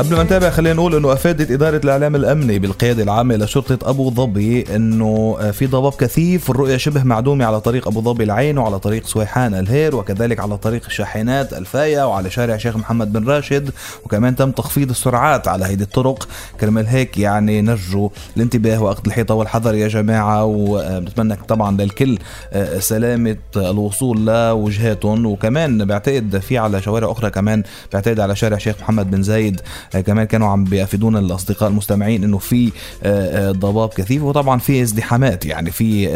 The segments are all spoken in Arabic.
قبل ما نتابع خلينا نقول إنه أفادت إدارة الإعلام الأمني بالقيادة العامة لشرطة أبو ظبي إنه في ضباب كثيف الرؤيه شبه معدومة على طريق أبو ظبي العين وعلى طريق سويحان الهير وكذلك على طريق الشاحنات الفايا وعلى شارع شيخ محمد بن راشد. وكمان تم تخفيض السرعات على هيدي الطرق. كرمال هيك يعني نرجو الانتباه وأخذ الحيطة والحذر يا جماعة وبنتمنى طبعا للكل سلامة الوصول لوجهاتهم. وكمان بعتقد في على شوارع أخرى كمان بعتقد على شارع شيخ محمد بن زايد كمان كانوا عم بيافدونا الأصدقاء المستمعين إنه في ضباب كثيف وطبعا في ازدحامات يعني في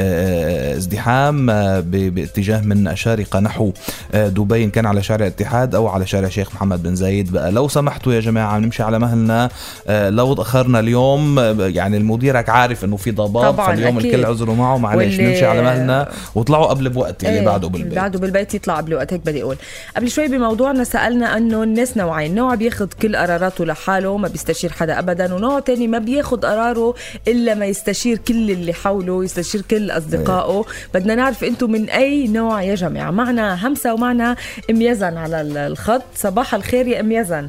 ازدحام باتجاه من الشارقه نحو دبي إن كان على شارع الاتحاد أو على شارع شيخ محمد بن زايد بقى. لو سمحتوا يا جماعة نمشي على مهلنا لو تأخرنا اليوم يعني المديرك عارف إنه في ضباب فاليوم أكيد. الكل عذره معه. معلش نمشي على مهلنا وطلعوا قبل بوقت اللي إيه بعده بالبيت. بعده بالبيت يطلع قبل وقت هيك بدي أقول. قبل شوي بموضوعنا سألنا أنه الناس نوعين نوع بياخذ كل قراراته لحاله ما بيستشير حدا ابدا ونوع تاني ما بياخد قراره إلا ما يستشير كل اللي حوله يستشير كل أصدقائه. بدنا نعرف أنتم من أي نوع يا جماعة؟ معنا همسة ومعنا أم يزن على الخط. صباح الخير يا أم يزن.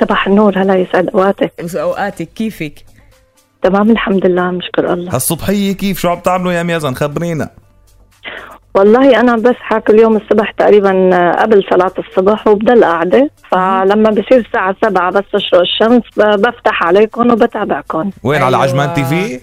صباح النور هلا يسعد أوقاتك. أوقاتك كيفك؟ تمام الحمد لله نشكر الله. هالصبحية كيف؟ شو عم تعملوا يا أم يزن؟ خبرينا. والله أنا بصحى كل يوم الصبح تقريبا قبل صلاة الصبح وبضل قاعدة. فلما بصير الساعة سبعة بس تشرق الشمس بفتح عليكم وبتابعكم. وين؟ أيوة. على عجمان TV؟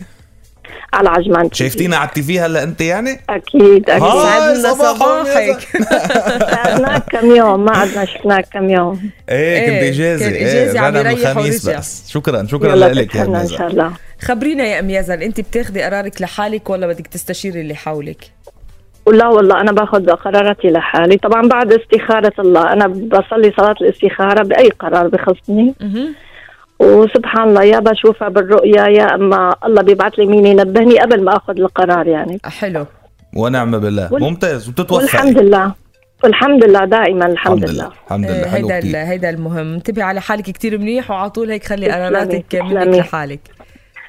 على عجمان TV شايفتينا على ال TV هلا أنت يعني؟ أكيد أكيد. سعدنا صباحك. سعدناك كم يوم؟ ما عدنا شفناك كم يوم. إيه كنت إجازة. كان إجازة عم الخميس بس. شكرا شكرا لك يا إن شاء الله. خبرينا يا أم يزن أنت بتاخذي قرارك لحالك ولا بدك تستشيري اللي حولك؟ لا والله أنا باخذ قراراتي لحالي. طبعا بعد استخارة الله أنا بصلي صلاة الاستخارة بأي قرار بخصني. وسبحان الله يا بشوفها بالرؤيا يا أما الله بيبعث لي مين ينبهني قبل ما أخذ القرار يعني. حلو. ونعم بالله. وال... ممتاز. وبتتوفقي. والحمد لله. والحمد لله دائما الحمد, الحمد لله. الحمد لله. حلو هيدا هيدا المهم. انتبهي على حالك كثير منيح وعلى طول هيك خلي قراراتك منك لحالك.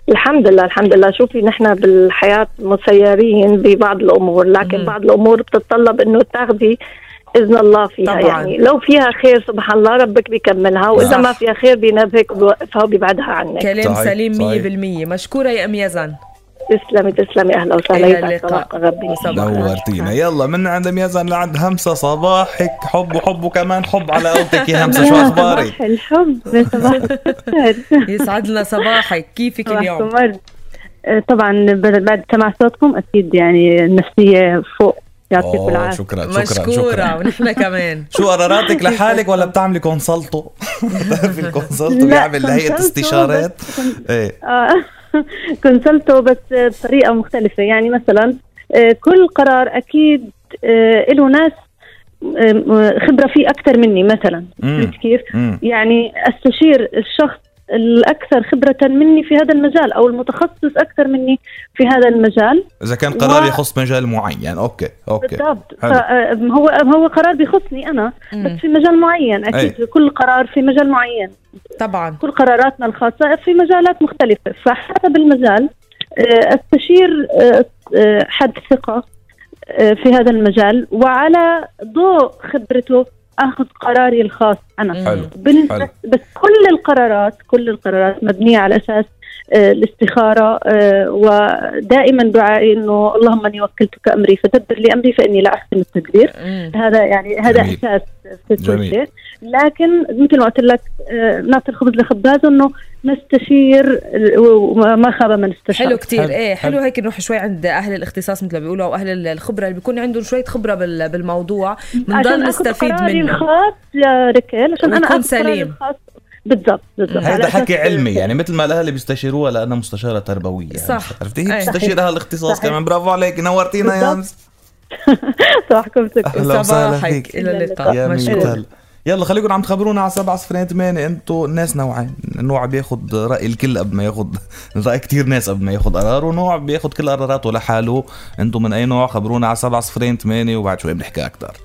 الحمد لله الحمد لله شوفي نحن بالحياة مسيرين ببعض الأمور لكن مم. بعض الأمور بتتطلب أنه تاخذي إذن الله فيها طبعا. يعني لو فيها خير سبحان الله ربك بيكملها وإذا صح. ما فيها خير بينبهك وبيوقفها وبيبعدها عنك كلام صحيح. سليم 100% مشكورة يا أم يزن تسلمي تسلمي. أهلا وسهلا. إلى اللقاء. ربي نورتينا. يلا من عند أم يزن لعند همسة صباحك. حب وحب وكمان حب على قولتك يا همسة. شو أخبارك؟ صباح الحب. صباح يسعد لنا صباحك. كيفك اليوم؟ طبعا بعد سمع صوتكم أكيد يعني النفسية فوق. يعطيكم العافية. شكرا شكرا مشكورة شكرا ونحن كمان. شو قراراتك لحالك ولا بتعملي كونسلتو؟ بتعرفي الكونسلتو بيعمل لهيئه استشارات. إيه. كونسلتو بس بطريقة مختلفة. يعني مثلا كل قرار أكيد له ناس خبرة فيه أكثر مني مثلا. كيف؟ يعني أستشير الشخص الأكثر خبرة مني في هذا المجال أو المتخصص أكثر مني في هذا المجال. إذا كان قرار و... يخص مجال معين. okay okay. بالضبط. هو هو قرار بيخصني أنا مم. بس في مجال معين. أكيد أي. كل قرار في مجال معين. طبعا. كل قراراتنا الخاصة في مجالات مختلفة. فحسب المجال استشير حد ثقة في هذا المجال وعلى ضوء خبرته أخذ قراري الخاص. أنا حلو. حلو. بس كل القرارات كل القرارات مبنية على أساس الاستخارة ودائما دعائي أنه اللهم أني وكلتك أمري فدبر لي أمري فإني لا أحسن التدبير هذا يعني هذا جميل. أساس في شيء لكن مثل ما قلت لك نعطي الخبز لخبازه أنه نستشير وما خاب من استشار حلو كتير حلو. إيه حلو, حلو هيك نروح شوي عند أهل الاختصاص مثل ما بيقولوا أو أهل الخبرة اللي بيكون عندهم شوية خبرة بالموضوع بنضل نستفيد منه الخاص يا ركال عشان أنا اكون سليم. بالضبط بالضبط. هذا حكي علمي يعني مثل ما الاهل بيستشيروها لأنها مستشارة تربوية يعني صح. عرفتي؟ هي بتستشير أهل الاختصاص كمان. برافو عليك نورتينا يا أمس. صباحكم أهلا وسهلا فيك. إلى اللقاء. يا مشكور يلا خليكم عم تخبرونا على 7 صفرين 8 أنتم الناس نوعين. نوع بياخد رأي الكل قبل ما ياخد رأي كثير ناس قبل ما ياخد قرار ونوع بياخد كل قراراته لحاله. أنتم من أي نوع؟ خبرونا على 7 صفرين 8 وبعد شوي بنحكي أكثر